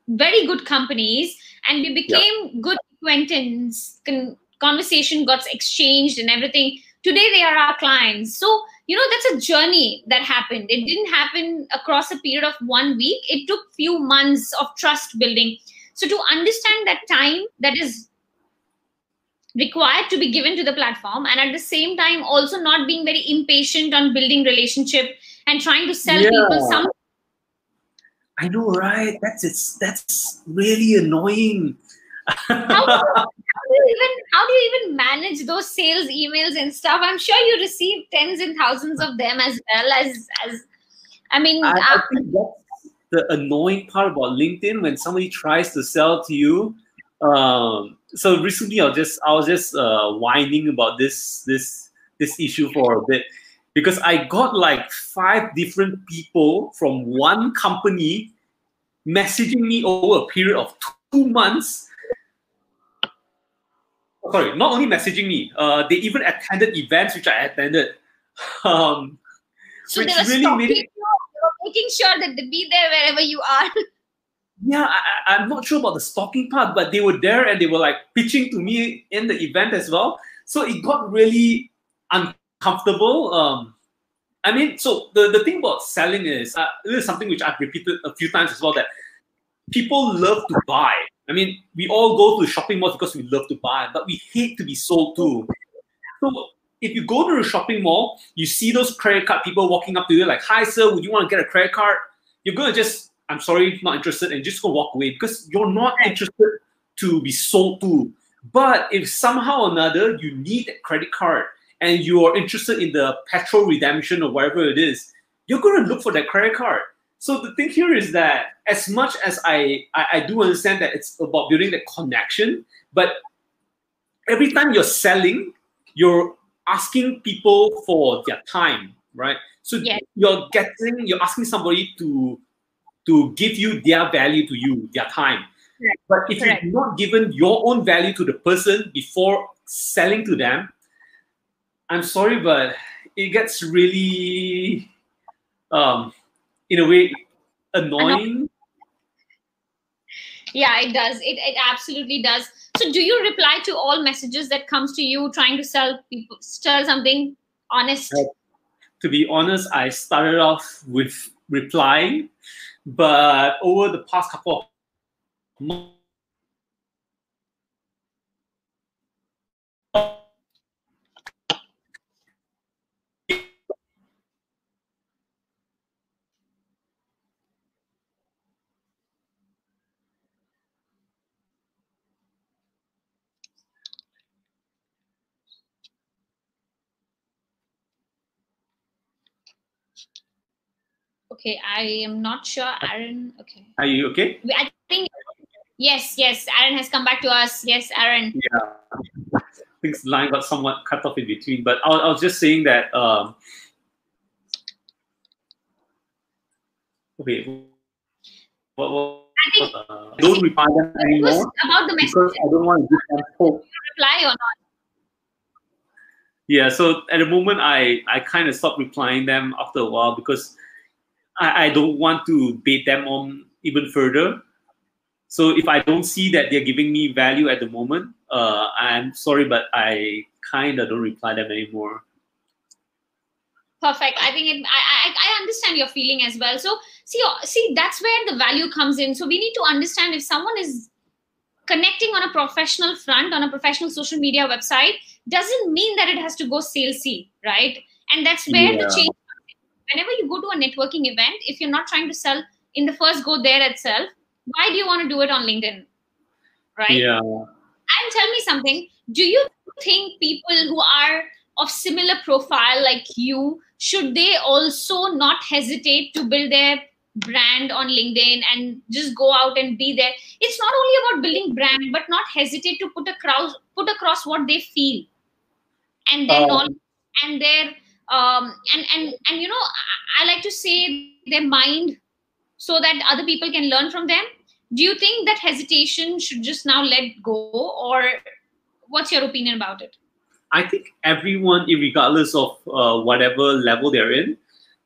very good companies and we became good acquaintance. Con- conversation got exchanged and everything today they are our clients so you know that's a journey that happened it didn't happen across a period of one week it took few months of trust building so to understand that time that is required to be given to the platform and at the same time also not being very impatient on building relationship and trying to sell yeah. people some i know right that's it's that's really annoying how, do you even how do you even manage those sales emails and stuff? I'm sure you receive tens and thousands of them as well as as I mean I, I uh, think that's the annoying part about LinkedIn when somebody tries to sell to you. Um, so recently I was just I was just uh, whining about this this this issue for a bit because I got like five different people from one company messaging me over a period of two months sorry, not only messaging me, uh, they even attended events which I attended. Um, so which really made it, making sure that they be there wherever you are. Yeah, I, I'm not sure about the stalking part, but they were there and they were like pitching to me in the event as well. So it got really uncomfortable. Um, I mean, so the, the thing about selling is uh, this is something which I've repeated a few times as well that people love to buy I mean, we all go to shopping malls because we love to buy, but we hate to be sold to. So if you go to a shopping mall, you see those credit card people walking up to you like, "Hi, sir, would you want to get a credit card?" You're gonna just, "I'm sorry, if not interested," and just go walk away because you're not interested to be sold to. But if somehow or another you need a credit card and you are interested in the petrol redemption or whatever it is, you're gonna look for that credit card. So the thing here is that as much as I, I, I do understand that it's about building the connection, but every time you're selling, you're asking people for their time, right? So yes. you're getting, you're asking somebody to to give you their value to you, their time. Correct. But if Correct. you've not given your own value to the person before selling to them, I'm sorry, but it gets really um, in a way annoying yeah it does it, it absolutely does so do you reply to all messages that comes to you trying to sell people sell something honest uh, to be honest i started off with replying but over the past couple of months Okay, I am not sure. Aaron, okay. Are you okay? I think, yes, yes. Aaron has come back to us. Yes, Aaron. Yeah. I think line got somewhat cut off in between, but I, I was just saying that. Um, okay. What, what, I think uh, don't reply them anymore. About the message. I don't want to give them hope. Reply or not? Yeah, so at the moment, I I kind of stopped replying them after a while because I, I don't want to bait them on even further. So if I don't see that they're giving me value at the moment, uh, I'm sorry, but I kind of don't reply them anymore. perfect i think it, I, I i understand your feeling as well so see see that's where the value comes in so we need to understand if someone is connecting on a professional front on a professional social media website doesn't mean that it has to go salesy right and that's where yeah. the change whenever you go to a networking event if you're not trying to sell in the first go there itself why do you want to do it on linkedin? Right? Yeah. And tell me something. Do you think people who are of similar profile like you should they also not hesitate to build their brand on linkedin and just go out and be there? It's not only about building brand but not hesitate to put across put across what they feel. And then oh. all and their um and and and you know I, I like to say their mind so that other people can learn from them do you think that hesitation should just now let go or what's your opinion about it I think everyone, regardless of uh, whatever level they're in,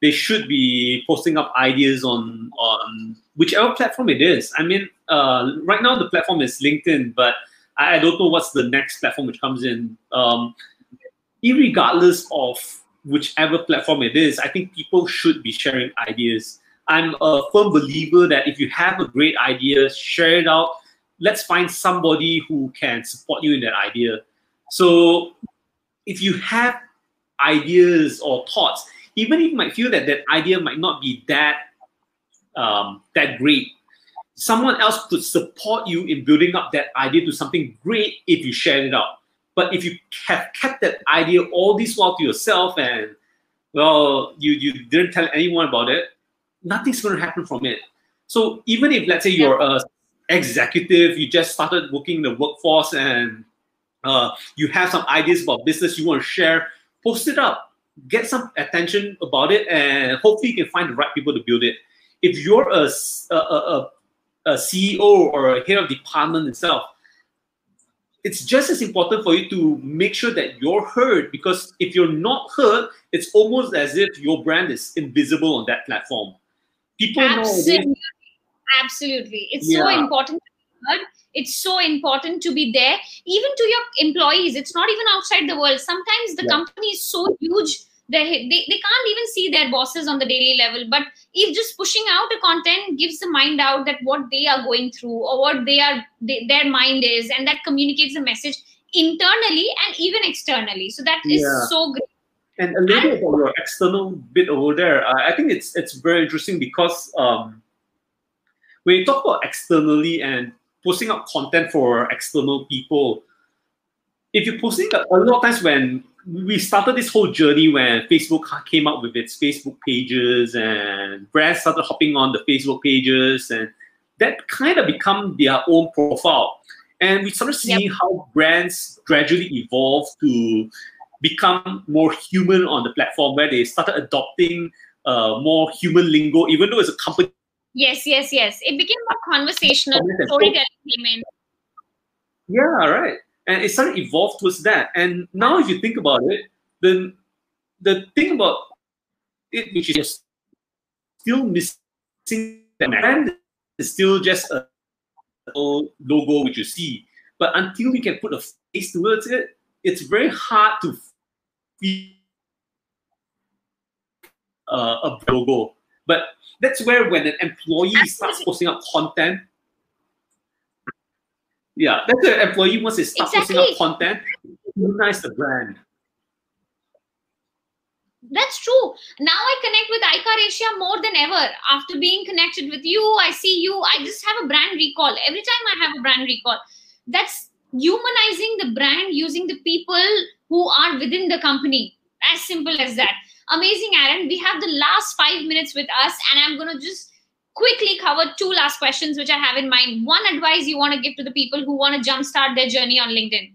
they should be posting up ideas on on whichever platform it is. I mean, uh, right now the platform is LinkedIn, but I don't know what's the next platform which comes in. Um, regardless of whichever platform it is, I think people should be sharing ideas. I'm a firm believer that if you have a great idea, share it out. Let's find somebody who can support you in that idea. So if you have ideas or thoughts, even if you might feel that that idea might not be that um, that great, someone else could support you in building up that idea to something great if you share it out. But if you have kept that idea all this while to yourself and well, you you didn't tell anyone about it, nothing's going to happen from it. So even if let's say you're a executive, you just started working in the workforce and uh, you have some ideas about business you want to share, post it up, get some attention about it, and hopefully you can find the right people to build it. If you're a, a, a, a CEO or a head of department itself, it's just as important for you to make sure that you're heard because if you're not heard, it's almost as if your brand is invisible on that platform. People absolutely, know. Absolutely. It's yeah. so important to be heard it's so important to be there even to your employees it's not even outside the world sometimes the yeah. company is so huge they, they, they can't even see their bosses on the daily level but if just pushing out a content gives the mind out that what they are going through or what they are they, their mind is and that communicates a message internally and even externally so that is yeah. so great and a little bit about your external bit over there uh, i think it's it's very interesting because um, when you talk about externally and posting up content for external people. If you're posting a, lot of times when we started this whole journey when Facebook came up with its Facebook pages and brands started hopping on the Facebook pages and that kind of become their own profile. And we started seeing yep. how brands gradually evolve to become more human on the platform where they started adopting uh, more human lingo, even though it's a company Yes, yes, yes. It became more conversational. Storytelling. Yeah, right. And it started evolve towards that. And now, if you think about it, then the thing about it, which is still missing, the brand is still just a logo which you see. But until we can put a face towards it, it's very hard to feel uh, a logo. But that's where when an employee starts posting up content, yeah, that's the employee once they start exactly. posting up content, humanize the brand. That's true. Now I connect with iCar Asia more than ever. After being connected with you, I see you. I just have a brand recall. Every time I have a brand recall, that's humanizing the brand using the people who are within the company. As simple as that amazing, Aaron. We have the last five minutes with us, and I'm going to just quickly cover two last questions which I have in mind. One advice you want to give to the people who want to jumpstart their journey on LinkedIn.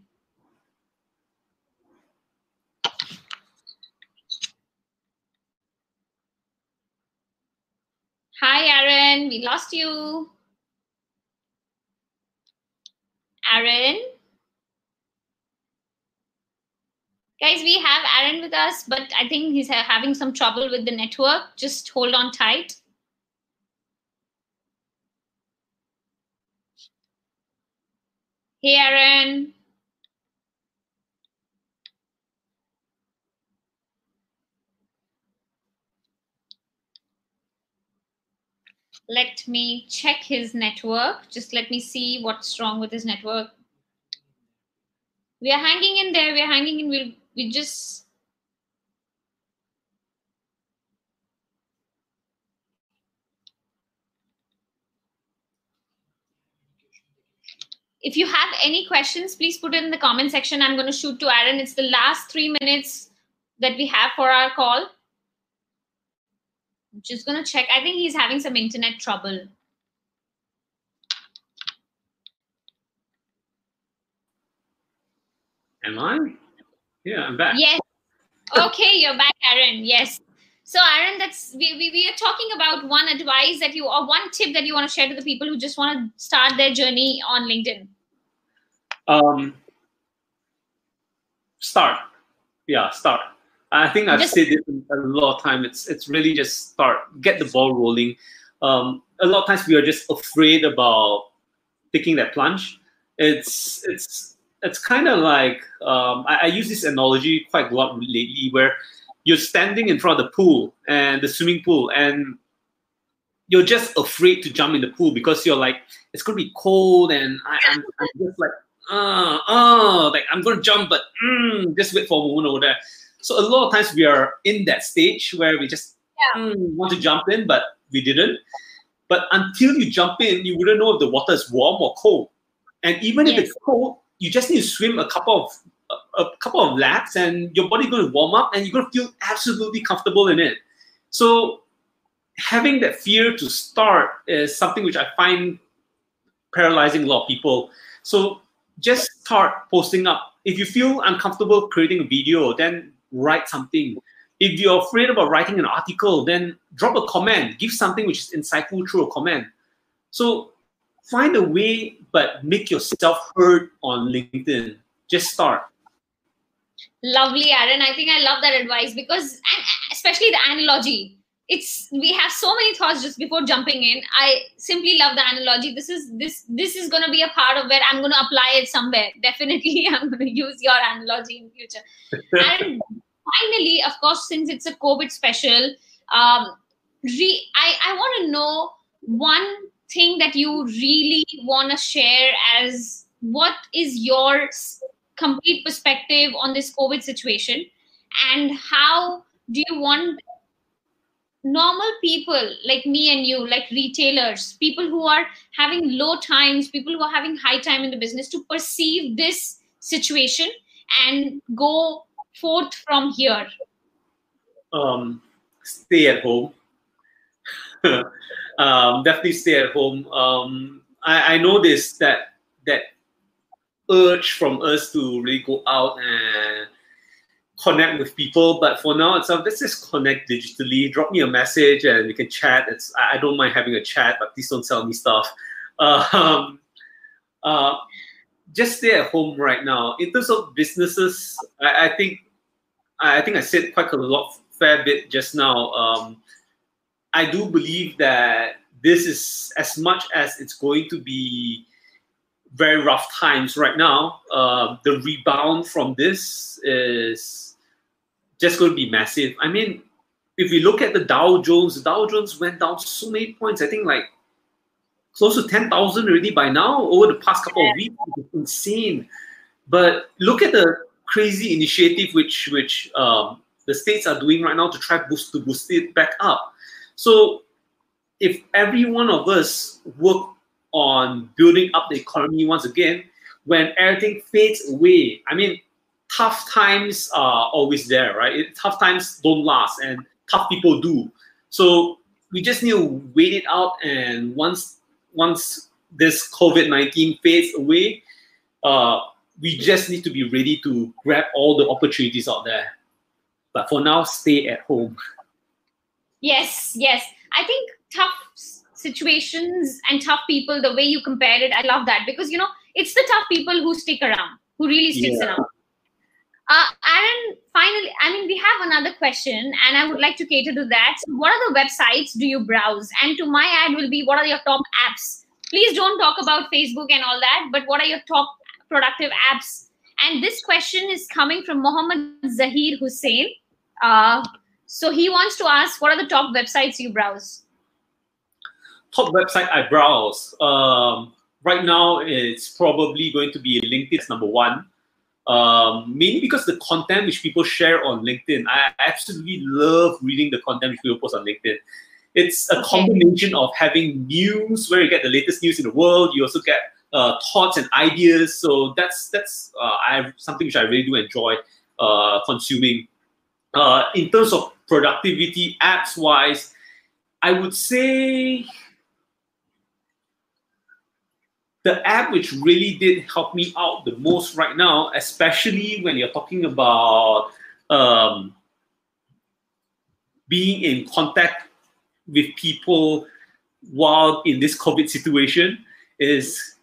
Hi, Aaron. We lost you. Aaron? Guys, we have Aaron with us, but I think he's having some trouble with the network. Just hold on tight. Hey, Let me check his network. Just let me see what's wrong with his network. We are hanging in there. We are hanging in. We'll, we just if you have any questions, please put it in the comment section. I'm going to shoot to Aaron. It's the last three minutes that we have for our call. I'm just going to check. I think he's having some internet trouble. Am I? Yeah, I'm back. Yes. Okay, you're back, Aaron. Yes. So, Aaron, that's we, we, we are talking about one advice that you or one tip that you want to share to the people who just want to start their journey on LinkedIn. Um, start. Yeah, start. I think I've just, said it a lot of time. It's it's really just start, get the ball rolling. Um, a lot of times we are just afraid about taking that plunge. It's it's it's kind of like um, I, I, use this analogy quite a lot lately, where you're standing in front of the pool and the swimming pool, and you're just afraid to jump in the pool because you're like it's gonna be cold, and I, am just like uh, uh, like I'm gonna jump, but mm, just wait for a moment over there. So a lot of times we are in that stage where we just yeah. mm, want to jump in, but we didn't. But until you jump in, you wouldn't know if the water is warm or cold. And even yes. if it's cold, you just need to swim a couple of a, a couple of laps, and your body going to warm up, and you're going to feel absolutely comfortable in it. So having that fear to start is something which I find paralyzing a lot of people. So just start posting up. If you feel uncomfortable creating a video, then write something. If you're afraid about writing an article, then drop a comment. Give something which is insightful through a comment. So find a way, but make yourself heard on LinkedIn. Just start. Lovely, Aaron. I think I love that advice because, and especially the analogy it's we have so many thoughts just before jumping in. I simply love the analogy. This is this this is going to be a part of where i'm going to apply it somewhere. Definitely i'm going to use your analogy in future. And finally of course since it's a covid special um re- i i want to know one thing that you really want to share as what is your complete perspective on this covid situation? And how do you want normal people like me and you like retailers people who are having low times people who are having high time in the business to perceive this situation and go forth from here. Um stay at home. Um definitely stay at home. Um i i know this that that urge from us to really go out and connect with people. But for now itself, let's just connect digitally. Drop me a message and we can chat. It's I don't mind having a chat, but please don't sell me stuff. Um, uh, just stay at home right now. In terms of businesses, I, I think I think I said quite a lot, fair bit just now. Um, I do believe that this is as much as it's going to be very rough times right now. Uh, the rebound from this is just going to be massive. I mean, if we look at the Dow Jones, the Dow Jones went down so many points. I think like close to 10,000 already by now over the past couple of weeks. It's insane. But look at the crazy initiative which which um, the states are doing right now to try boost to boost it back up. So if every one of us work on building up the economy once again, when everything fades away, I mean, tough times are always there, right? It, tough times don't last, and tough people do. So we just need to wait it out, and once once this COVID nineteen fades away, uh, we just need to be ready to grab all the opportunities out there. But for now, stay at home. Yes, yes. I think tough situations and tough people, the way you compared it, I love that because you know it's the tough people who stick around, who really sticks yeah. around. Uh, and finally, I mean, we have another question, and I would like to cater to that. So what are the websites do you browse? And to my ad will be what are your top apps? Please don't talk about Facebook and all that, but what are your top productive apps? And this question is coming from Mohammed Zahir Hussein. Uh, so he wants to ask, what are the top websites you browse? top website I browse. Um, right now, it's probably going to be LinkedIn number one. Um, mainly because the content which people share on LinkedIn, I absolutely love reading the content which people post on LinkedIn. It's a okay. combination of having news where you get the latest news in the world. You also get uh, thoughts and ideas. So that's that's uh, I something which I really do enjoy uh, consuming. Uh, in terms of productivity, apps wise, I would say the app which really did help me out the most right now, especially when you're talking about um, being in contact with people while in this COVID situation, is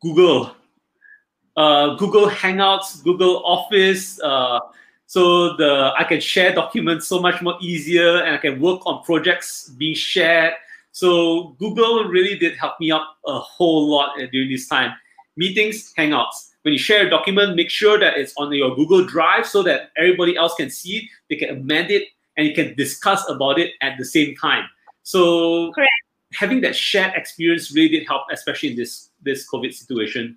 Google. Uh, Google Hangouts, Google Office. Uh, so the I can share documents so much more easier, and I can work on projects being shared so Google really did help me out a whole lot eh, during this time. Meetings, Hangouts. When you share a document, make sure that it's on your Google Drive so that everybody else can see it, they can amend it, and you can discuss about it at the same time. So Correct. having that shared experience really did help, especially in this this COVID situation.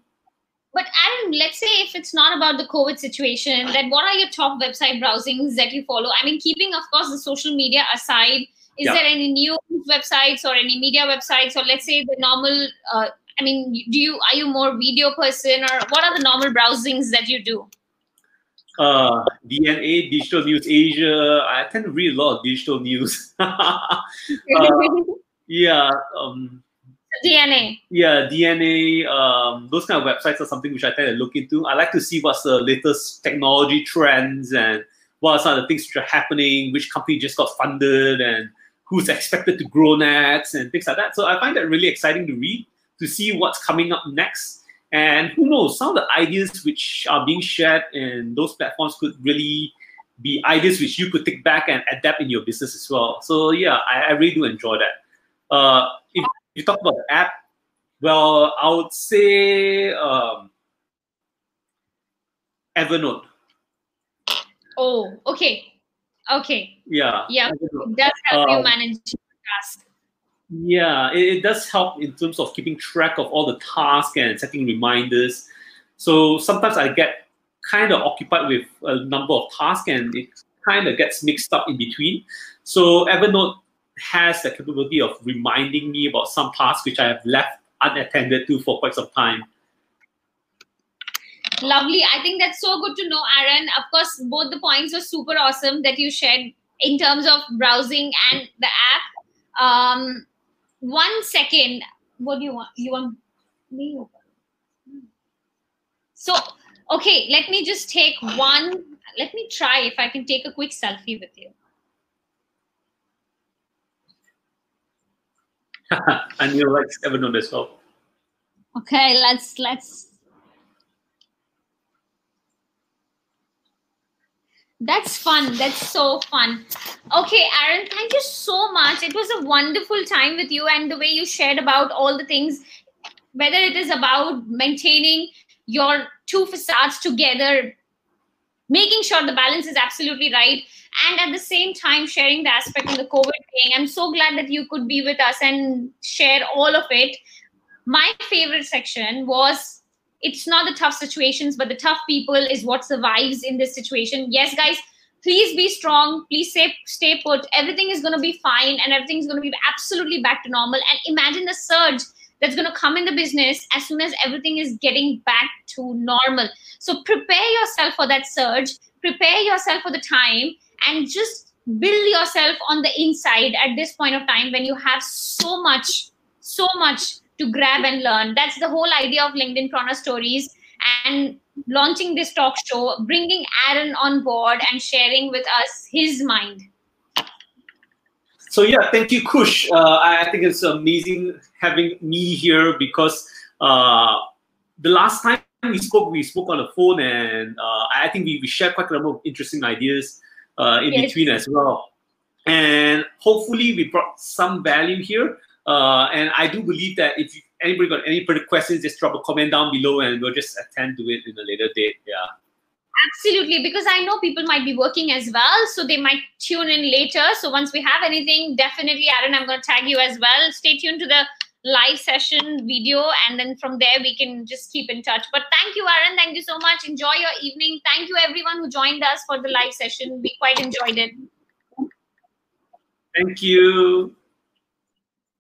But Aaron, let's say if it's not about the COVID situation, then what are your top website browsings that you follow? I mean, keeping of course the social media aside, is yeah. there any news websites or any media websites or let's say the normal uh, i mean do you are you more video person or what are the normal browsings that you do uh, DNA, Digital News Asia. I tend to read a lot of digital news. uh, yeah. Um, DNA. Yeah, DNA. Um, those kind of websites are something which I tend to look into. I like to see what's the latest technology trends and what are some of the things which are happening, which company just got funded, and who's expected to grow next and things like that. So I find that really exciting to read, to see what's coming up next. And who knows, some of the ideas which are being shared in those platforms could really be ideas which you could take back and adapt in your business as well. So yeah, I, I really do enjoy that. Uh, if you talk about the app, well, I would say um, Evernote. Oh, okay. Okay. Yeah. Yeah. It does help um, you manage tasks. Yeah, it, it, does help in terms of keeping track of all the tasks and setting reminders. So sometimes I get kind of occupied with a number of tasks and it kind of gets mixed up in between. So Evernote has the capability of reminding me about some tasks which I have left unattended to for quite some time. Lovely. I think that's so good to know, Aaron. Of course, both the points were super awesome that you shared in terms of browsing and the app. Um, one second. What do you want? You want me? So, okay, let me just take one. Let me try if I can take a quick selfie with you. and you like Evernote as well. Okay, let's let's That's fun. That's so fun. Okay, Aaron, thank you so much. It was a wonderful time with you and the way you shared about all the things, whether it is about maintaining your two facades together, making sure the balance is absolutely right, and at the same time sharing the aspect of the COVID thing. I'm so glad that you could be with us and share all of it. My favorite section was it's not the tough situations, but the tough people is what survives in this situation. Yes, guys, please be strong. Please stay, stay put. Everything is going to be fine and everything's going to be absolutely back to normal. And imagine the surge that's going to come in the business as soon as everything is getting back to normal. So prepare yourself for that surge, prepare yourself for the time, and just build yourself on the inside at this point of time when you have so much, so much to grab and learn. That's the whole idea of LinkedIn Prana Stories and launching this talk show, bringing Aaron on board and sharing with us his mind. So yeah, thank you, Kush. Uh, I think it's amazing having me here because uh, the last time we spoke, we spoke on the phone, and uh, I think we, we shared quite a number of interesting ideas uh, in yes. between as well. And hopefully, we brought some value here. Uh, and I do believe that if anybody got any further questions, just drop a comment down below and we'll just attend to it in a later date. Yeah. Absolutely, because I know people might be working as well, so they might tune in later. So once we have anything, definitely, Aaron, I'm going to tag you as well. Stay tuned to the live session video, and then from there we can just keep in touch. But thank you, Aaron. Thank you so much. Enjoy your evening. Thank you, everyone who joined us for the live session. We quite enjoyed it. Thank you.